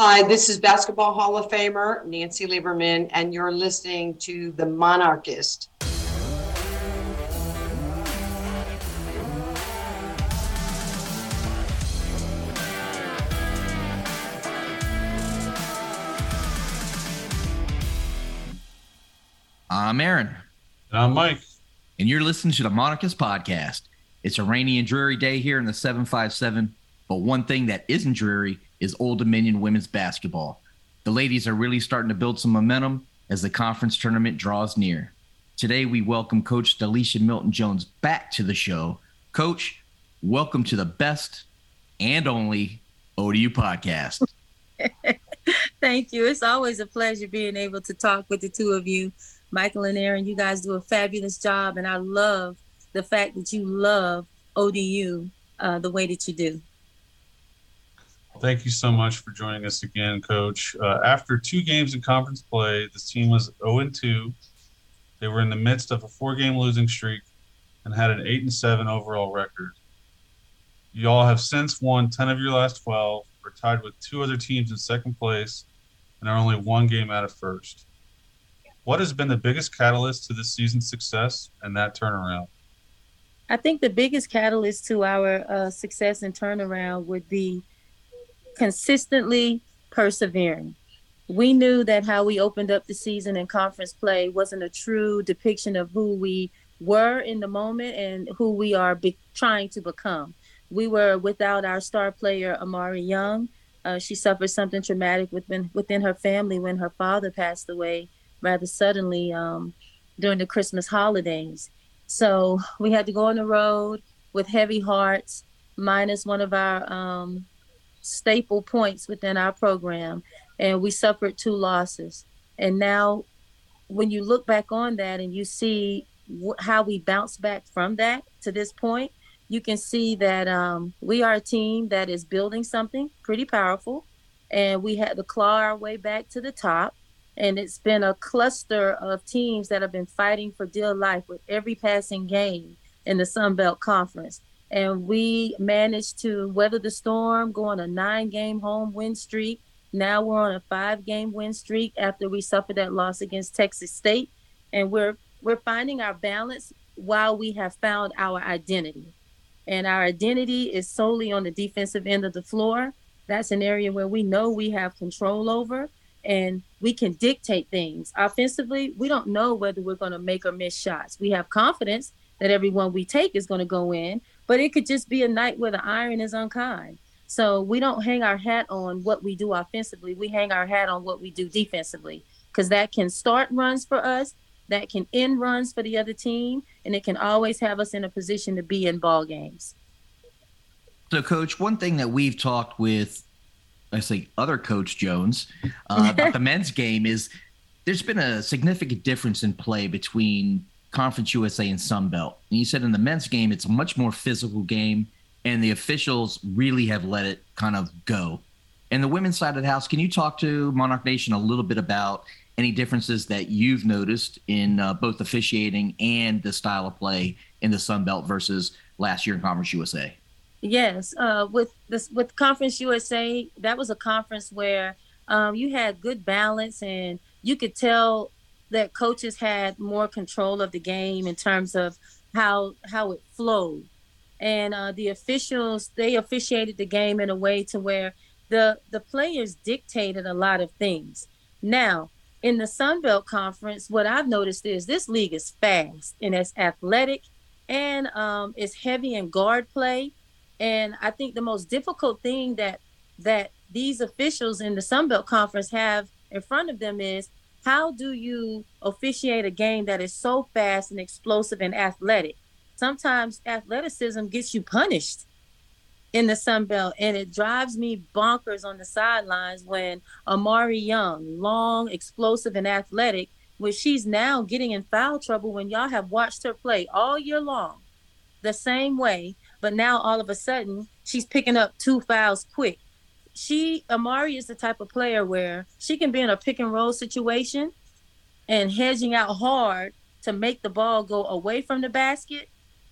Hi, this is Basketball Hall of Famer Nancy Lieberman, and you're listening to The Monarchist. I'm Aaron. And I'm Mike. And you're listening to the Monarchist Podcast. It's a rainy and dreary day here in the 757, but one thing that isn't dreary is Old Dominion women's basketball. The ladies are really starting to build some momentum as the conference tournament draws near. Today, we welcome Coach DeLisha Milton-Jones back to the show. Coach, welcome to the best and only ODU podcast. Thank you. It's always a pleasure being able to talk with the two of you. Michael and Aaron, you guys do a fabulous job, and I love the fact that you love ODU uh, the way that you do. Thank you so much for joining us again, Coach. Uh, after two games in conference play, this team was 0 2. They were in the midst of a four game losing streak and had an 8 and 7 overall record. You all have since won 10 of your last 12, are tied with two other teams in second place, and are only one game out of first. What has been the biggest catalyst to this season's success and that turnaround? I think the biggest catalyst to our uh, success and turnaround would be consistently persevering. We knew that how we opened up the season in conference play wasn't a true depiction of who we were in the moment and who we are be- trying to become. We were without our star player, Amari Young. Uh, she suffered something traumatic within, within her family when her father passed away rather suddenly um, during the Christmas holidays. So we had to go on the road with heavy hearts, minus one of our um, staple points within our program, and we suffered two losses. And now, when you look back on that and you see wh- how we bounced back from that to this point, you can see that um, we are a team that is building something pretty powerful, and we had to claw our way back to the top. And it's been a cluster of teams that have been fighting for dear life with every passing game in the Sun Belt Conference and we managed to weather the storm, go on a nine game home win streak. Now we're on a five game win streak after we suffered that loss against Texas State. And we're we're finding our balance while we have found our identity. And our identity is solely on the defensive end of the floor. That's an area where we know we have control over and we can dictate things. Offensively, we don't know whether we're going to make or miss shots. We have confidence that everyone we take is going to go in, but it could just be a night where the iron is unkind. So we don't hang our hat on what we do offensively. We hang our hat on what we do defensively because that can start runs for us, that can end runs for the other team, and it can always have us in a position to be in ball games. So, Coach, one thing that we've talked with, I say, other Coach Jones uh, about the men's game is there's been a significant difference in play between Conference USA and Sun Belt. And you said in the men's game, it's a much more physical game, and the officials really have let it kind of go. And the women's side of the house, can you talk to Monarch Nation a little bit about any differences that you've noticed in uh, both officiating and the style of play in the Sun Belt versus last year in Conference USA? Yes, uh, with this with Conference USA, that was a conference where um, you had good balance, and you could tell that coaches had more control of the game in terms of how how it flowed. And uh, the officials they officiated the game in a way to where the the players dictated a lot of things. Now in the sun belt conference what i've noticed is this league is fast and it's athletic and um, it's heavy in guard play. And i think the most difficult thing that that these officials in the sun belt conference have in front of them is how do you officiate a game that is so fast and explosive and athletic? Sometimes athleticism gets you punished in the Sun Belt, and it drives me bonkers on the sidelines when Amari Young, long, explosive, and athletic, when she's now getting in foul trouble when y'all have watched her play all year long the same way, but now all of a sudden she's picking up two fouls quick she Amari is the type of player where she can be in a pick and roll situation and hedging out hard to make the ball go away from the basket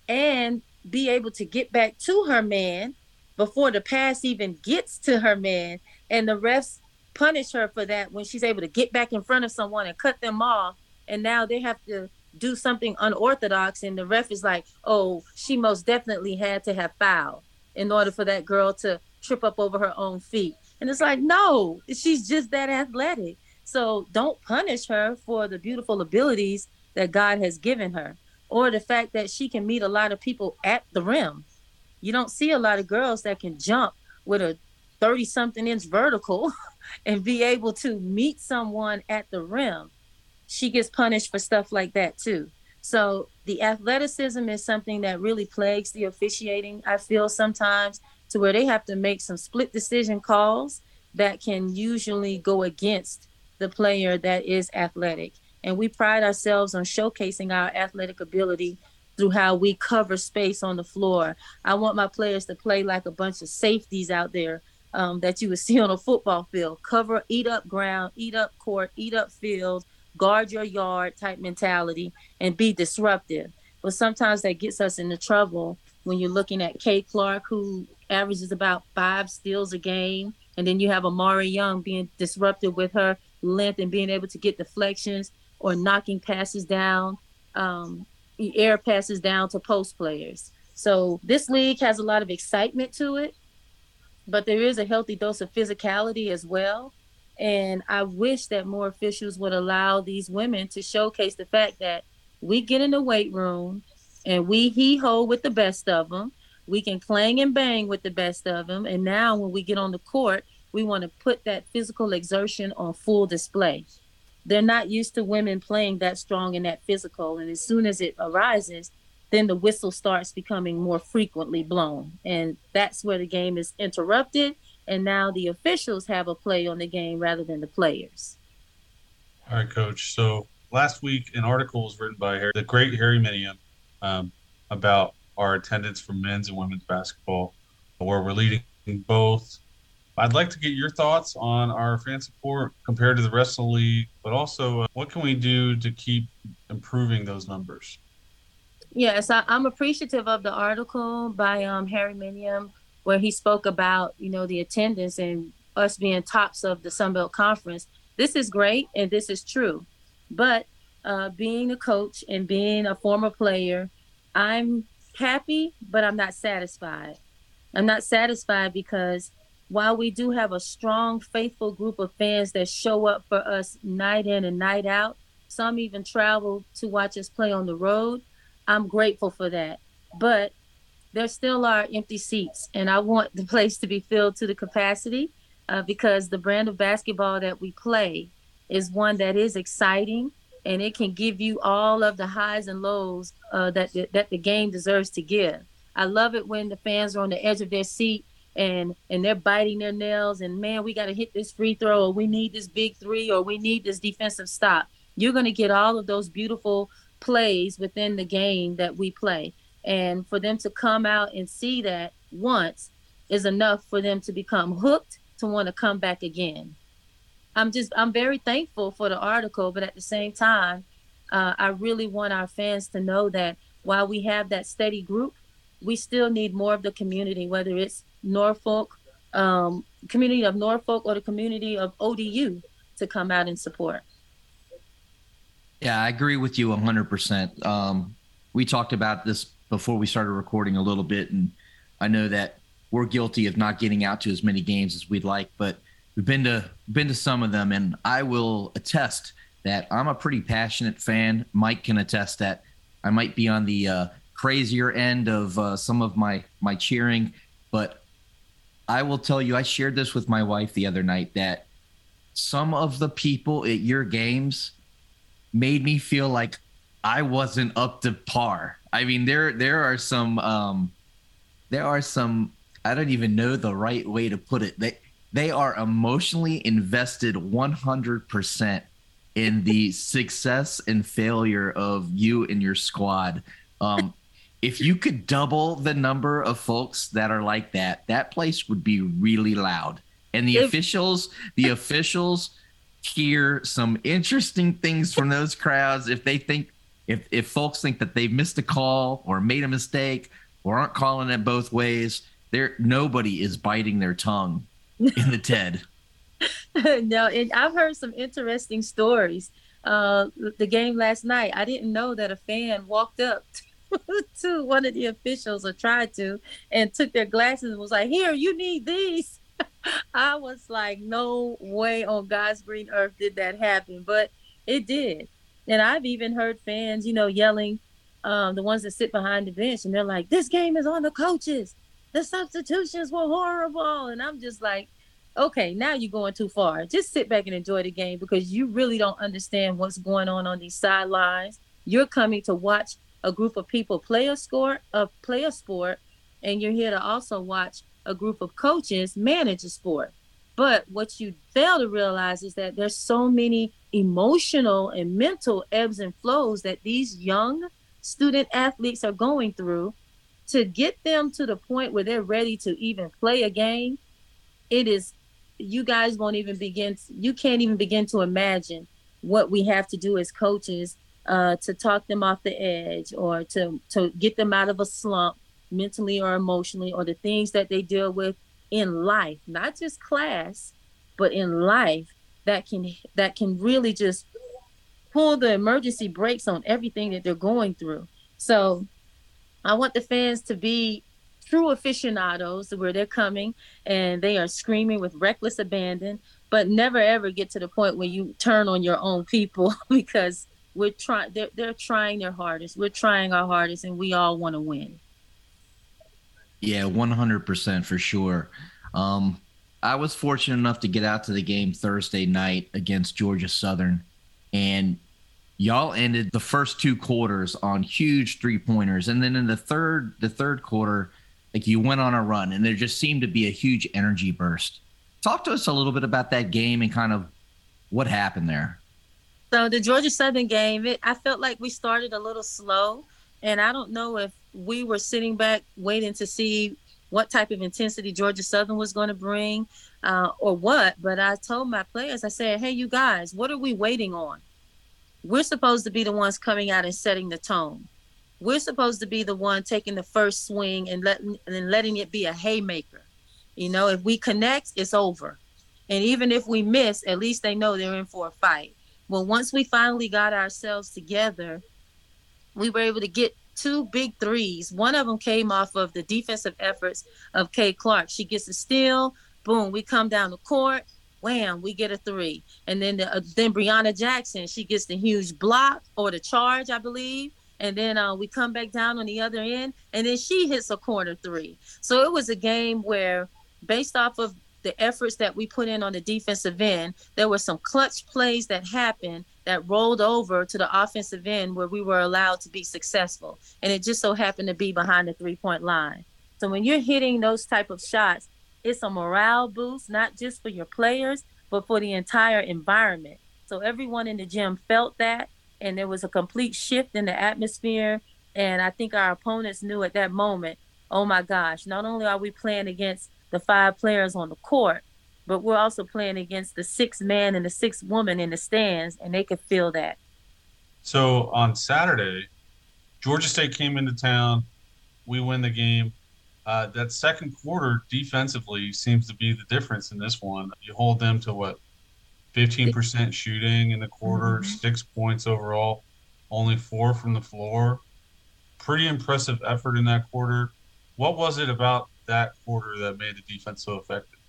and be able to get back to her man before the pass even gets to her man and the refs punish her for that when she's able to get back in front of someone and cut them off. And now they have to do something unorthodox. And the ref is like, oh, she most definitely had to have fouled in order for that girl to trip up over her own feet. And it's like, no, she's just that athletic. So don't punish her for the beautiful abilities that God has given her or the fact that she can meet a lot of people at the rim. You don't see a lot of girls that can jump with a 30 something inch vertical and be able to meet someone at the rim. She gets punished for stuff like that too. So the athleticism is something that really plagues the officiating, I feel sometimes, to where they have to make some split decision calls that can usually go against the player that is athletic. And we pride ourselves on showcasing our athletic ability through how we cover space on the floor. I want my players to play like a bunch of safeties out there um, that you would see on a football field. Cover, eat up ground, eat up court, eat up field, guard your yard type mentality, and be disruptive. But sometimes that gets us into trouble when you're looking at Kay Clark, who averages about five steals a game, and then you have Amari Young being disrupted with her length and being able to get deflections or knocking passes down, um, air passes down to post players. So this league has a lot of excitement to it, but there is a healthy dose of physicality as well. And I wish that more officials would allow these women to showcase the fact that we get in the weight room and we hee ho with the best of them. We can clang and bang with the best of them. And now when we get on the court, we want to put that physical exertion on full display they're not used to women playing that strong and that physical. And as soon as it arises, then the whistle starts becoming more frequently blown. And that's where the game is interrupted. And now the officials have a play on the game rather than the players. All right, coach. So last week, an article was written by Harry, the great Harry Minium um, about our attendance for men's and women's basketball, where we're leading both I'd like to get your thoughts on our fan support compared to the rest of the league, but also uh, what can we do to keep improving those numbers? Yes, I, am appreciative of the article by um, Harry Minium where he spoke about you know the attendance and us being tops of the Sun Belt Conference. This is great and this is true, but uh, being a coach and being a former player, I'm happy, but I'm not satisfied. I'm not satisfied because while we do have a strong, faithful group of fans that show up for us night in and night out, some even travel to watch us play on the road. I'm grateful for that. But there still are empty seats, and I want the place to be filled to the capacity uh, because the brand of basketball that we play is one that is exciting and it can give you all of the highs and lows uh, that, that the game deserves to give. I love it when the fans are on the edge of their seat and and they're biting their nails and man we got to hit this free throw or we need this big three or we need this defensive stop. You're going to get all of those beautiful plays within the game that we play. And for them to come out and see that once is enough for them to become hooked to want to come back again i'm just i'm very thankful for the article but at the same time uh, i really want our fans to know that while we have that steady group we still need more of the community whether it's Norfolk, um, community of Norfolk or the community of ODU to come out and support. Yeah, I agree with you 100%. Um, we talked about this before we started recording a little bit, and I know that we're guilty of not getting out to as many games as we'd like, but we've been to been to some of them, and I will attest that I'm a pretty passionate fan. Mike can attest that I might be on the uh, crazier end of uh, some of my my cheering, but I will tell you, I shared this with my wife the other night that some of the people at your games made me feel like I wasn't up to par. I mean, there there are some um there are some I don't even know the right way to put it. They they are emotionally invested 100% in the success and failure of you and your squad. Um if you could double the number of folks that are like that, that place would be really loud. And the if, officials, the officials hear some interesting things from those crowds if they think if if folks think that they've missed a call or made a mistake or aren't calling it both ways, there nobody is biting their tongue in the TED. no, and I've heard some interesting stories. Uh, the game last night, I didn't know that a fan walked up to one of the officials or tried to and took their glasses and was like, Here, you need these. I was like, No way on God's green earth did that happen. But it did. And I've even heard fans, you know, yelling, um, the ones that sit behind the bench, and they're like, This game is on the coaches. The substitutions were horrible. And I'm just like, okay, now you're going too far. Just sit back and enjoy the game because you really don't understand what's going on on these sidelines. You're coming to watch a group of people play a score, uh, play a sport, and you're here to also watch a group of coaches manage a sport. But what you fail to realize is that there's so many emotional and mental ebbs and flows that these young student athletes are going through to get them to the point where they're ready to even play a game. It is you guys won't even begin you can't even begin to imagine what we have to do as coaches uh, to talk them off the edge or to to get them out of a slump mentally or emotionally or the things that they deal with in life not just class but in life that can that can really just pull the emergency brakes on everything that they're going through so i want the fans to be true aficionados where they're coming and they are screaming with reckless abandon but never ever get to the point where you turn on your own people because we're trying they're, they're trying their hardest. We're trying our hardest and we all want to win. Yeah 100% for sure. Um, i was fortunate enough to get out to the game thursday night against georgia southern and y'all ended the first two quarters on huge three pointers and then in the third the third quarter like you went on a run and there just seemed to be a huge energy burst talk to us a little bit about that game and kind of what happened there so the Georgia Southern game, it, I felt like we started a little slow, and I don't know if we were sitting back waiting to see what type of intensity Georgia Southern was going to bring, uh, or what. But I told my players, I said, "Hey, you guys, what are we waiting on? We're supposed to be the ones coming out and setting the tone. We're supposed to be the one taking the first swing and letting and letting it be a haymaker. You know, if we connect, it's over." And even if we miss, at least they know they're in for a fight. Well, once we finally got ourselves together, we were able to get two big threes. One of them came off of the defensive efforts of Kay Clark. She gets a steal, boom, we come down the court, wham, we get a three. And then the, uh, then Brianna Jackson, she gets the huge block or the charge, I believe. And then uh, we come back down on the other end, and then she hits a corner three. So it was a game where, based off of the efforts that we put in on the defensive end, there were some clutch plays that happened that rolled over to the offensive end where we were allowed to be successful. And it just so happened to be behind the three point line. So when you're hitting those type of shots, it's a morale boost, not just for your players, but for the entire environment. So everyone in the gym felt that, and there was a complete shift in the atmosphere. And I think our opponents knew at that moment, oh my gosh, not only are we playing against the five players on the court, but we're also playing against the six man and the six woman in the stands, and they could feel that. So on Saturday, Georgia State came into town. We win the game. Uh, that second quarter defensively seems to be the difference in this one. You hold them to what, 15% shooting in the quarter, mm-hmm. six points overall, only four from the floor. Pretty impressive effort in that quarter. What was it about that quarter that made the defense so effective?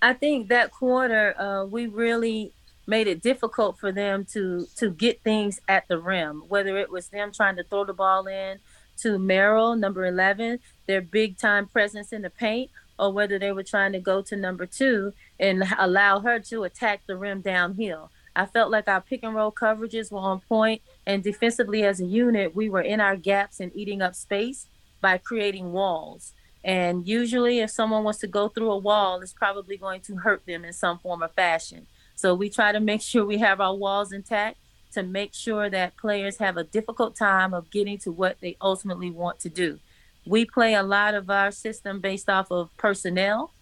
I think that quarter, uh, we really made it difficult for them to to get things at the rim. Whether it was them trying to throw the ball in to Merrill, number eleven, their big time presence in the paint, or whether they were trying to go to number two and allow her to attack the rim downhill. I felt like our pick and roll coverages were on point, and defensively as a unit, we were in our gaps and eating up space by creating walls. And usually, if someone wants to go through a wall, it's probably going to hurt them in some form or fashion. So we try to make sure we have our walls intact to make sure that players have a difficult time of getting to what they ultimately want to do. We play a lot of our system based off of personnel,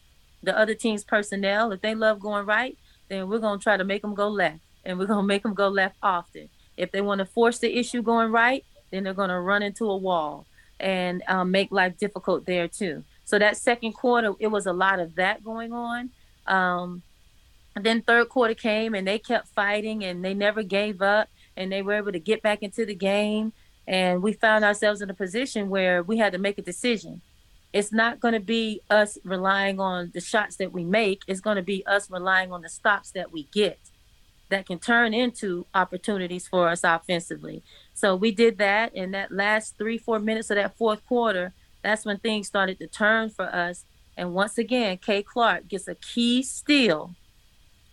the other team's personnel. If they love going right, then we're going to try to make them go left, and we're going to make them go left often. If they want to force the issue going right, then they're going to run into a wall and um, make life difficult there too. So that second quarter, it was a lot of that going on. Um, Then third quarter came and they kept fighting and they never gave up and they were able to get back into the game. And we found ourselves in a position where we had to make a decision. It's not going to be us relying on the shots that we make. It's going to be us relying on the stops that we get that can turn into opportunities for us offensively. So we did that. And that last three, four minutes of that fourth quarter, that's when things started to turn for us. And once again, Kay Clark gets a key steal,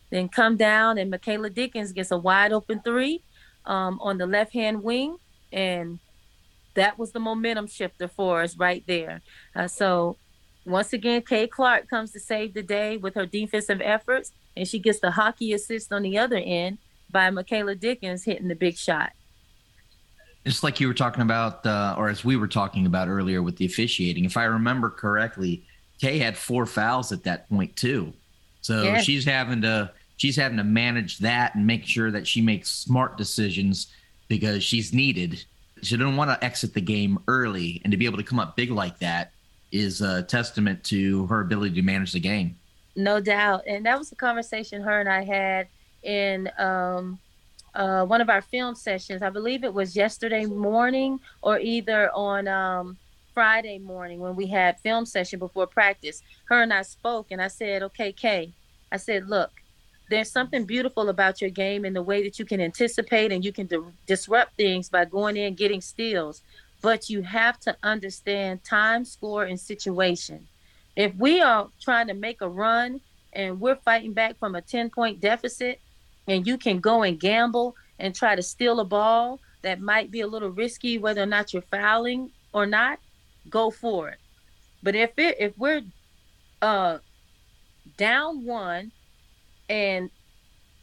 then come down, and Michaela Dickens gets a wide open three um, on the left hand wing. And that was the momentum shifter for us right there. Uh, so once again, Kay Clark comes to save the day with her defensive efforts, and she gets the hockey assist on the other end by Michaela Dickens hitting the big shot. It's like you were talking about, uh, or as we were talking about earlier with the officiating. If I remember correctly, Kay had four fouls at that point too, so yes. she's having to she's having to manage that and make sure that she makes smart decisions because she's needed. She didn't want to exit the game early, and to be able to come up big like that is a testament to her ability to manage the game. No doubt, and that was a conversation her and I had in um, uh, one of our film sessions. I believe it was yesterday morning or either on um, Friday morning when we had film session before practice. Her and I spoke, and I said, "Okay, Kay," I said, "Look, there's something beautiful about your game and the way that you can anticipate and you can di- disrupt things by going in and getting steals. But you have to understand time score and situation. If we are trying to make a run and we're fighting back from a 10 point deficit and you can go and gamble and try to steal a ball that might be a little risky whether or not you're fouling or not go for it. But if it if we're uh down one and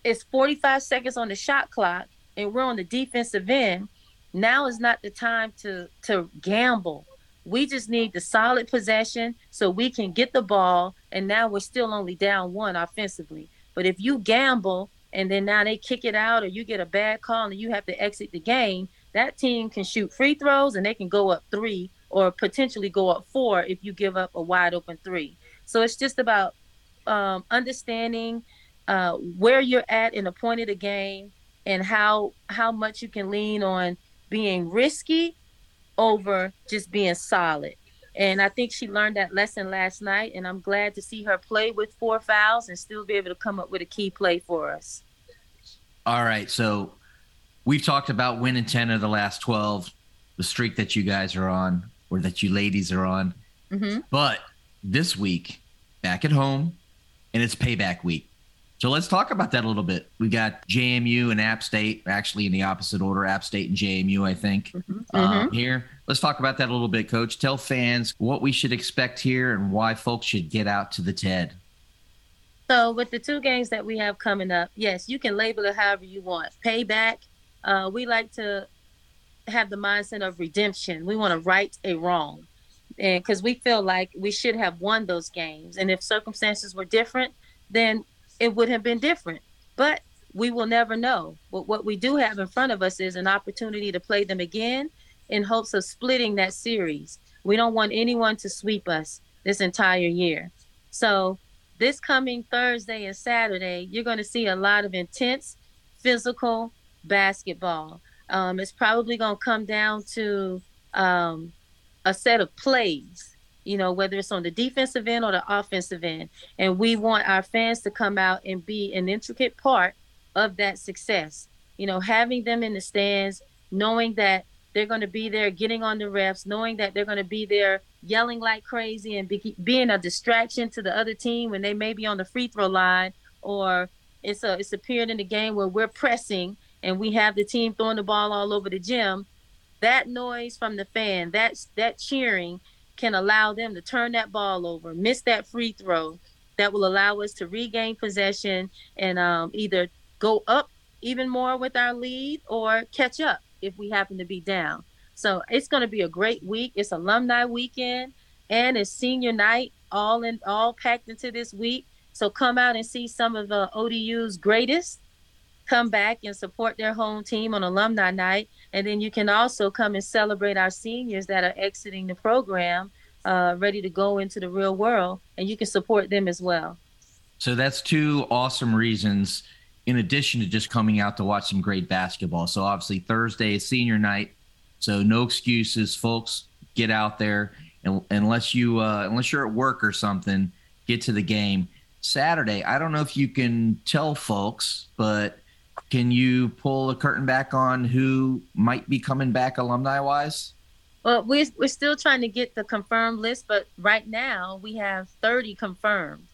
it's 45 seconds on the shot clock and we're on the defensive end. Now is not the time to to gamble. We just need the solid possession so we can get the ball and now we're still only down one offensively. But if you gamble and then now they kick it out or you get a bad call and you have to exit the game that team can shoot free throws and they can go up three or potentially go up four if you give up a wide open three. So it's just about um, understanding uh, where you're at in the point of the game and how how much you can lean on being risky over just being solid. And I think she learned that lesson last night, and I'm glad to see her play with four fouls and still be able to come up with a key play for us. All right, so we've talked about winning 10 of the last 12, the streak that you guys are on, or that you ladies are on. Mm-hmm. But this week, back at home, and it's payback week. So let's talk about that a little bit. We got JMU and App State, actually in the opposite order, App State and JMU, I think, mm-hmm. Um, mm-hmm. here. Let's talk about that a little bit, Coach. Tell fans what we should expect here and why folks should get out to the TED. So, with the two games that we have coming up, yes, you can label it however you want. Payback. Uh, we like to have the mindset of redemption. We want to right a wrong, and because we feel like we should have won those games, and if circumstances were different, then it would have been different. But we will never know. But what we do have in front of us is an opportunity to play them again in hopes of splitting that series. We don't want anyone to sweep us this entire year. So, this coming Thursday and Saturday, you're going to see a lot of intense physical basketball. Um, it's probably going to come down to um, a set of plays you know, whether it's on the defensive end or the offensive end. And we want our fans to come out and be an intricate part of that success. You know, having them in the stands, knowing that they're going to be there getting on the refs, knowing that they're going to be there yelling like crazy and be, being a distraction to the other team when they may be on the free throw line or it's a it's a period in the game where we're pressing and we have the team throwing the ball all over the gym. That noise from the fan, that's that cheering can allow them to turn that ball over, miss that free throw, that will allow us to regain possession and um, either go up even more with our lead or catch up if we happen to be down. So it's going to be a great week. It's alumni weekend and it's senior night, all in all packed into this week. So come out and see some of the ODU's greatest. Come back and support their home team on alumni night. And then you can also come and celebrate our seniors that are exiting the program, uh, ready to go into the real world, and you can support them as well. So that's two awesome reasons in addition to just coming out to watch some great basketball. So obviously Thursday is senior night. So no excuses, folks. Get out there and unless you uh, unless you're at work or something, get to the game. Saturday, I don't know if you can tell folks, but can you pull the curtain back on who might be coming back alumni wise? Well, we're, we're still trying to get the confirmed list, but right now we have 30 confirmed,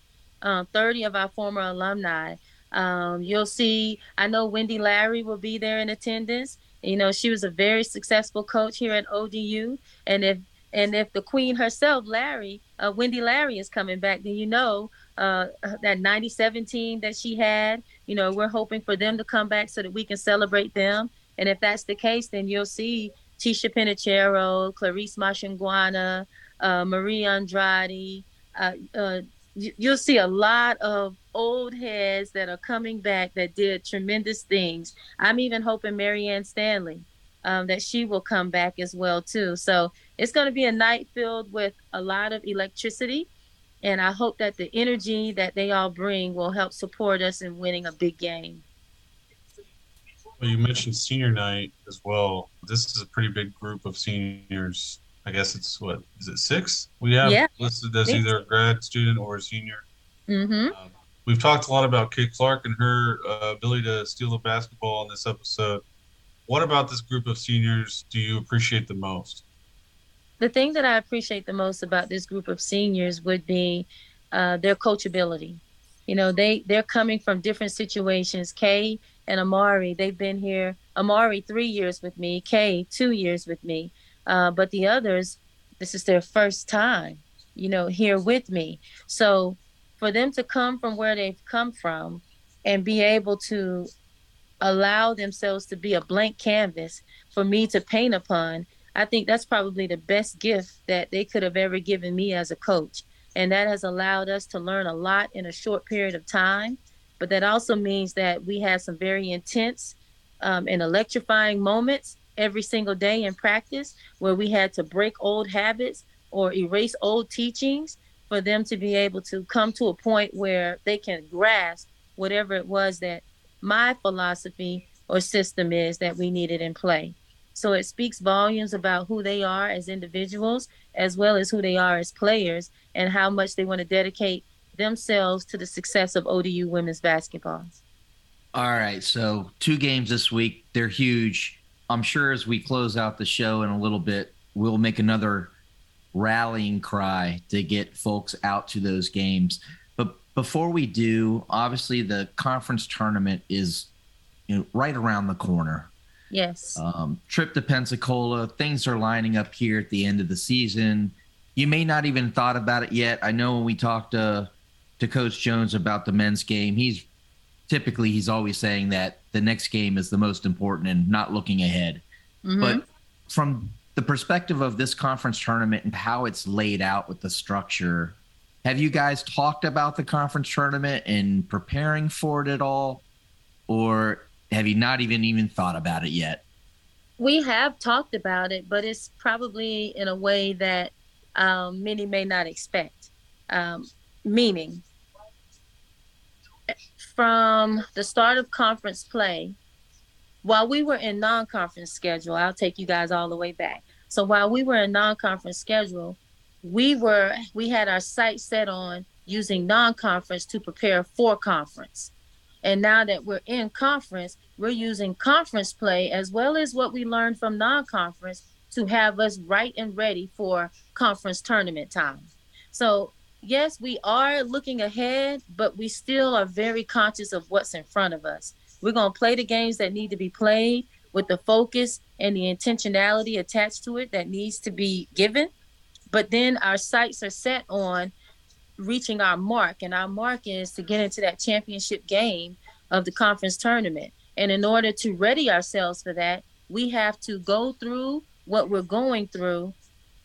uh, 30 of our former alumni. Um, you'll see, I know Wendy Larry will be there in attendance. You know, she was a very successful coach here at ODU. And if and if the queen herself, Larry, uh, Wendy Larry, is coming back, then you know uh, that 97 team that she had, you know, we're hoping for them to come back so that we can celebrate them. And if that's the case, then you'll see Ticha Penicheiro, Clarisse Machanguana, uh, Mery Andrade. Uh, uh, you'll see a lot of old heads that are coming back that did tremendous things. I'm even hoping Marianne Stanley um, that she will come back as well too. So it's going to be a night filled with a lot of electricity, and I hope that the energy that they all bring will help support us in winning a big game. Well, you mentioned senior night as well. This is a pretty big group of seniors. I guess it's what is it six? We have Yeah. listed as Six. either a grad student or a senior. Mm-hmm. Um, we've talked a lot about Kate Clark and her uh, ability to steal the basketball in this episode. What about this group of seniors do you appreciate the most? The thing that I appreciate the most about this group of seniors would be uh, their coachability. You know, they they're coming from different situations. Kay and Amari, they've been here. Amari three years with me. Kay two years with me. Uh, but the others, this is their first time. You know, here with me. So for them to come from where they've come from and be able to allow themselves to be a blank canvas for me to paint upon I think that's probably the best gift that they could have ever given me as a coach. And that has allowed us to learn a lot in a short period of time. But that also means that we had some very intense um, and electrifying moments every single day in practice where we had to break old habits or erase old teachings for them to be able to come to a point where they can grasp whatever it was that my philosophy or system is that we needed in play. So it speaks volumes about who they are as individuals, as well as who they are as players, and how much they want to dedicate themselves to the success of ODU women's basketball. All right. So two games this week. They're huge. I'm sure as we close out the show in a little bit, we'll make another rallying cry to get folks out to those games. But before we do, obviously the conference tournament is you know, right around the corner. Yes. Um, trip to Pensacola. Things are lining up here at the end of the season. You may not even thought about it yet. I know when we talked to to Coach Jones about the men's game, he's typically he's always saying that the next game is the most important and not looking ahead. Mhm. But from the perspective of this conference tournament and how it's laid out with the structure, have you guys talked about the conference tournament and preparing for it at all? Or have you not even even thought about it yet? we have talked about it, but it's probably in a way that um, many may not expect. Um, meaning, from the start of conference play, while we were in non-conference schedule, I'll take you guys all the way back. So while we were in non-conference schedule, we were we had our sights set on using non-conference to prepare for conference. And now that we're in conference, we're using conference play as well as what we learned from non-conference to have us right and ready for conference tournament time. So yes, we are looking ahead, but we still are very conscious of what's in front of us. We're going to play the games that need to be played with the focus and the intentionality attached to it that needs to be given. But then our sights are set on reaching our mark, and our mark is to get into that championship game of the conference tournament. And in order to ready ourselves for that, we have to go through what we're going through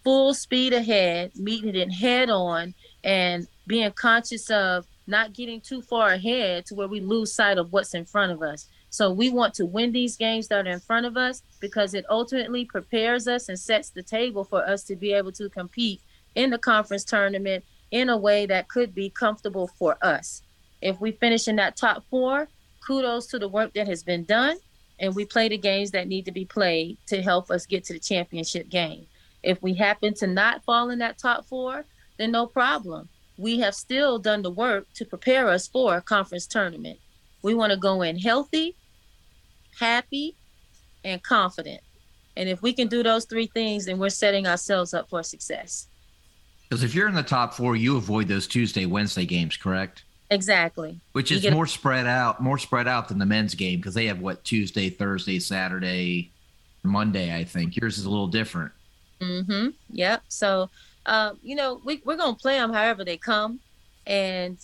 full speed ahead, meeting it head on, and being conscious of not getting too far ahead to where we lose sight of what's in front of us. So we want to win these games that are in front of us because it ultimately prepares us and sets the table for us to be able to compete in the conference tournament in a way that could be comfortable for us. If we finish in that top four, kudos to the work that has been done. And we play the games that need to be played to help us get to the championship game. If we happen to not fall in that top four, then no problem. We have still done the work to prepare us for a conference tournament. We want to go in healthy, happy, and confident. And if we can do those three things, then we're setting ourselves up for success. Because if you're in the top four, you avoid those Tuesday, Wednesday games, correct? Exactly. Which is get- more spread out, more spread out than the men's game because they have what Tuesday, Thursday, Saturday, Monday. I think yours is a little different. Mm-hmm. Yep. So, uh, you know, we, we're going to play them however they come. And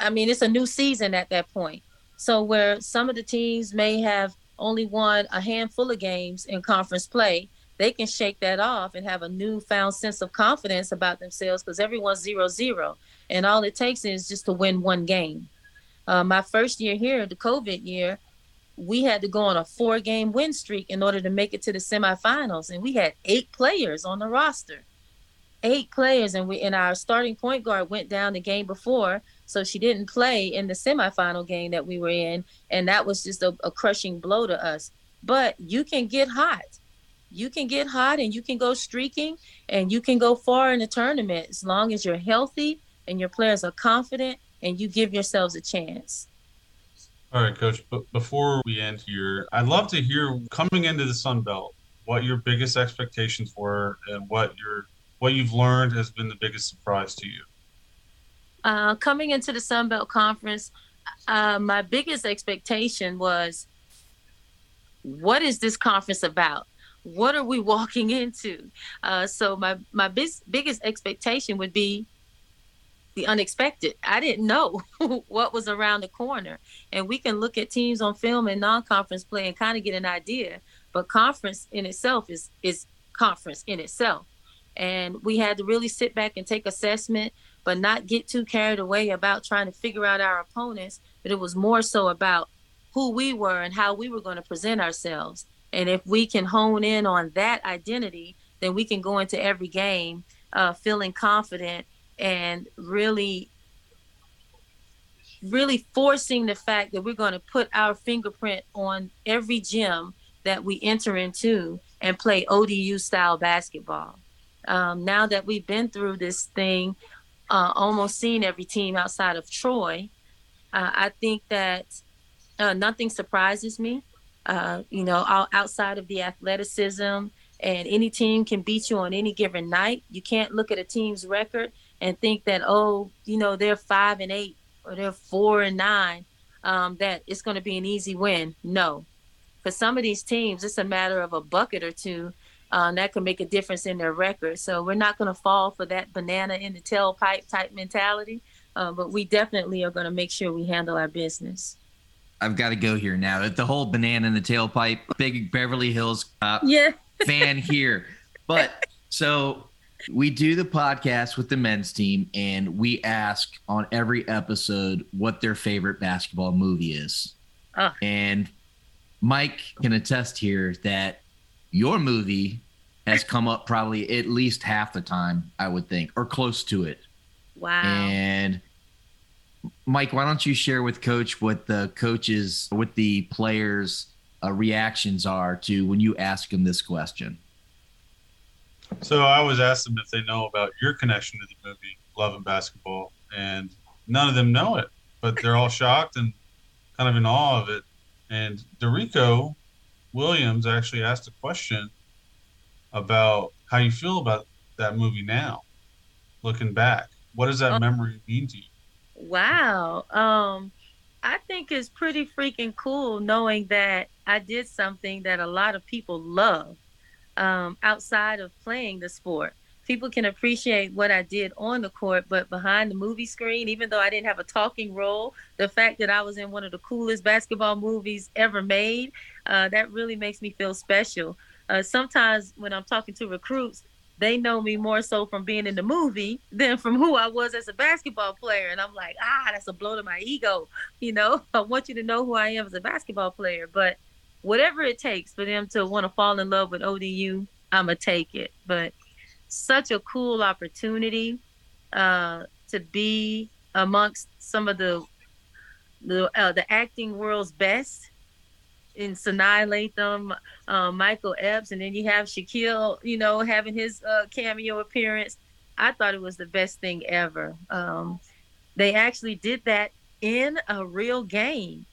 I mean, it's a new season at that point. So, where some of the teams may have only won a handful of games in conference play, they can shake that off and have a newfound sense of confidence about themselves because everyone's zero zero. And all it takes is just to win one game. Uh, my first year here, the COVID year, we had to go on a four game win streak in order to make it to the semifinals. And we had eight players on the roster. Eight players. And we and our starting point guard went down the game before. So she didn't play in the semifinal game that we were in. And that was just a, a crushing blow to us. But you can get hot. You can get hot and you can go streaking and you can go far in the tournament as long as you're healthy and your players are confident and you give yourselves a chance. All right, Coach. But before we end here, I'd love to hear coming into the Sun Belt what your biggest expectations were and what your what you've learned has been the biggest surprise to you. Uh, coming into the Sun Belt Conference, uh, my biggest expectation was what is this conference about? What are we walking into? Uh, so my my bis- biggest expectation would be the unexpected. I didn't know what was around the corner, and we can look at teams on film and non-conference play and kind of get an idea. But conference in itself is is conference in itself, and we had to really sit back and take assessment but not get too carried away about trying to figure out our opponents. But it was more so about who we were and how we were going to present ourselves. And if we can hone in on that identity, then we can go into every game uh, feeling confident and really, really forcing the fact that we're going to put our fingerprint on every gym that we enter into and play ODU style basketball. Um, now that we've been through this thing, uh, almost seen every team outside of Troy, uh, I think that uh, nothing surprises me. Uh, you know, out- outside of the athleticism, and any team can beat you on any given night. You can't look at a team's record and think that, oh, you know, they're five and eight or they're four and nine, um, that it's going to be an easy win. No. For some of these teams, it's a matter of a bucket or two um, that can make a difference in their record. So we're not going to fall for that banana in the tailpipe type mentality, uh, but we definitely are going to make sure we handle our business. I've got to go here now. The whole banana in the tailpipe, big Beverly Hills cop Yeah. fan here. But so we do the podcast with the men's team, and we ask on every episode what their favorite basketball movie is. Ah. And Mike can attest here that your movie has come up probably at least half the time, I would think, or close to it. Wow. And Mike, why don't you share with Coach what the coaches, what the players' uh, reactions are to when you ask them this question? So I always ask them if they know about your connection to the movie Love and Basketball, and none of them know it, but they're all shocked and kind of in awe of it. And Dericko Williams actually asked a question about how you feel about that movie now, looking back. What does that Oh. memory mean to you? Wow. Um, I think it's pretty freaking cool knowing that I did something that a lot of people love um, outside of playing the sport. People can appreciate what I did on the court, but behind the movie screen, even though I didn't have a talking role, the fact that I was in one of the coolest basketball movies ever made, uh, that really makes me feel special. Uh, sometimes when I'm talking to recruits, they know me more so from being in the movie than from who I was as a basketball player. And I'm like, ah, that's a blow to my ego. You know, I want you to know who I am as a basketball player. But whatever it takes for them to want to fall in love with ODU, I'm going to take it. But such a cool opportunity uh, to be amongst some of the the uh, the acting world's best in Sanaa Lathan, uh, Michael Epps, and then you have Shaquille, you know, having his uh, cameo appearance. I thought it was the best thing ever. Um, they actually did that in a real game.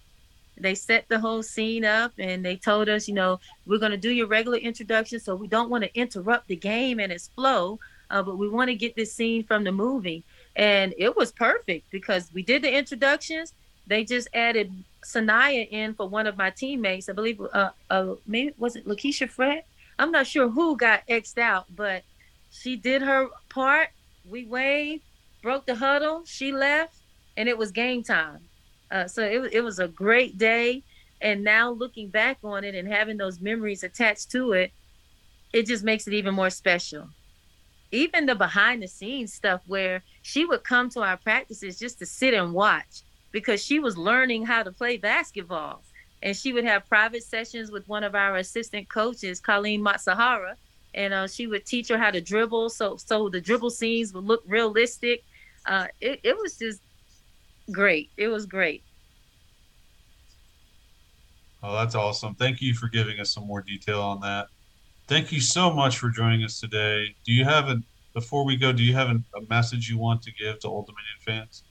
They set the whole scene up and they told us, you know, we're going to do your regular introduction, so we don't want to interrupt the game and its flow, uh, but we want to get this scene from the movie. And it was perfect because we did the introductions. They just added Sanaa in for one of my teammates. I believe, uh, uh, maybe was it La'Keshia Frett? I'm not sure who got xed out, but she did her part. We waved, broke the huddle. She left, and it was game time. Uh, so it, it was a great day. And now looking back on it and having those memories attached to it, it just makes it even more special. Even the behind the scenes stuff where she would come to our practices just to sit and watch because she was learning how to play basketball. And she would have private sessions with one of our assistant coaches, Colleen Matsuhara, and uh, she would teach her how to dribble. So so the dribble scenes would look realistic. Uh, it, it was just great. It was great. Oh, that's awesome. Thank you for giving us some more detail on that. Thank you so much for joining us today. Do you have a before we go, do you have a, a message you want to give to Old Dominion fans?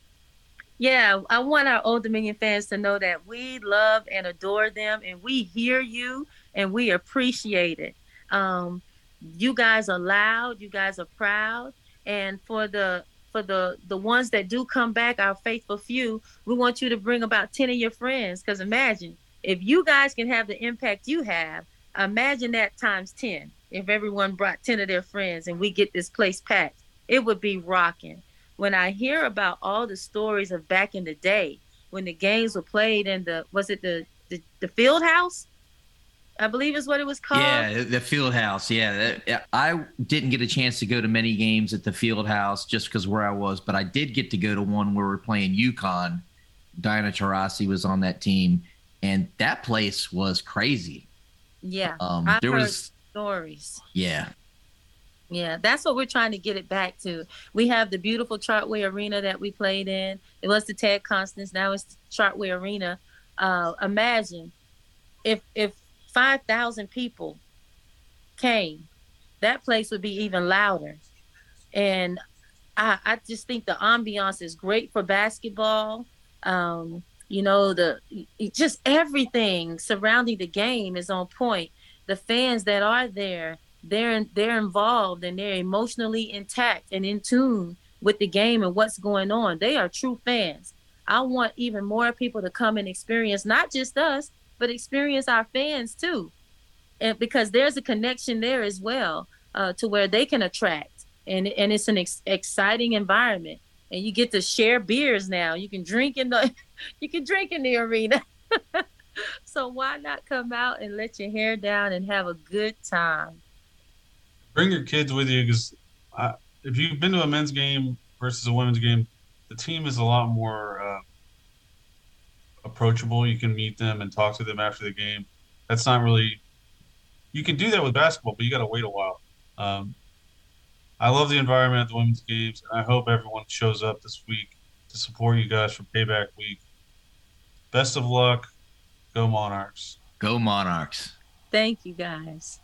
Yeah, I want our Old Dominion fans to know that we love and adore them and we hear you and we appreciate it. Um, you guys are loud, you guys are proud, and for the for the the ones that do come back, our faithful few, we want you to bring about 10 of your friends cuz imagine if you guys can have the impact you have, imagine that times 10. If everyone brought 10 of their friends and we get this place packed, it would be rocking. When I hear about all the stories of back in the day when the games were played in the was it the the, the field house? I believe is what it was called. Yeah, the field house. Yeah, I didn't get a chance to go to many games at the field house just because where I was, but I did get to go to one where we're playing UConn. Diana Taurasi was on that team, and that place was crazy. Yeah, Um, there heard was, stories. yeah, Yeah, that's what we're trying to get it back to. We have the beautiful Chartway Arena that we played in. It was the Ted Constant. Now it's Chartway Arena. Uh, imagine if if five thousand people came, that place would be even louder. And I, I just think the ambiance is great for basketball. Um, you know, the just everything surrounding the game is on point. The fans that are there, they're they're involved and they're emotionally intact and in tune with the game and what's going on. They are true fans. I want even more people to come and experience not just us, but experience our fans too, and because there's a connection there as well uh, to where they can attract, and and it's an ex- exciting environment, and you get to share beers now. You can drink in the, you can drink in the arena. so why not come out and let your hair down and have a good time? Bring your kids with you because if you've been to a men's game versus a women's game, the team is a lot more uh, approachable. You can meet them and talk to them after the game. That's not really. You can do that with basketball, but you got to wait a while. Um, I love the environment at the women's games, and I hope everyone shows up this week to support you guys for Payback Week. Best of luck. Go Monarchs. go Monarchs. Thank you guys.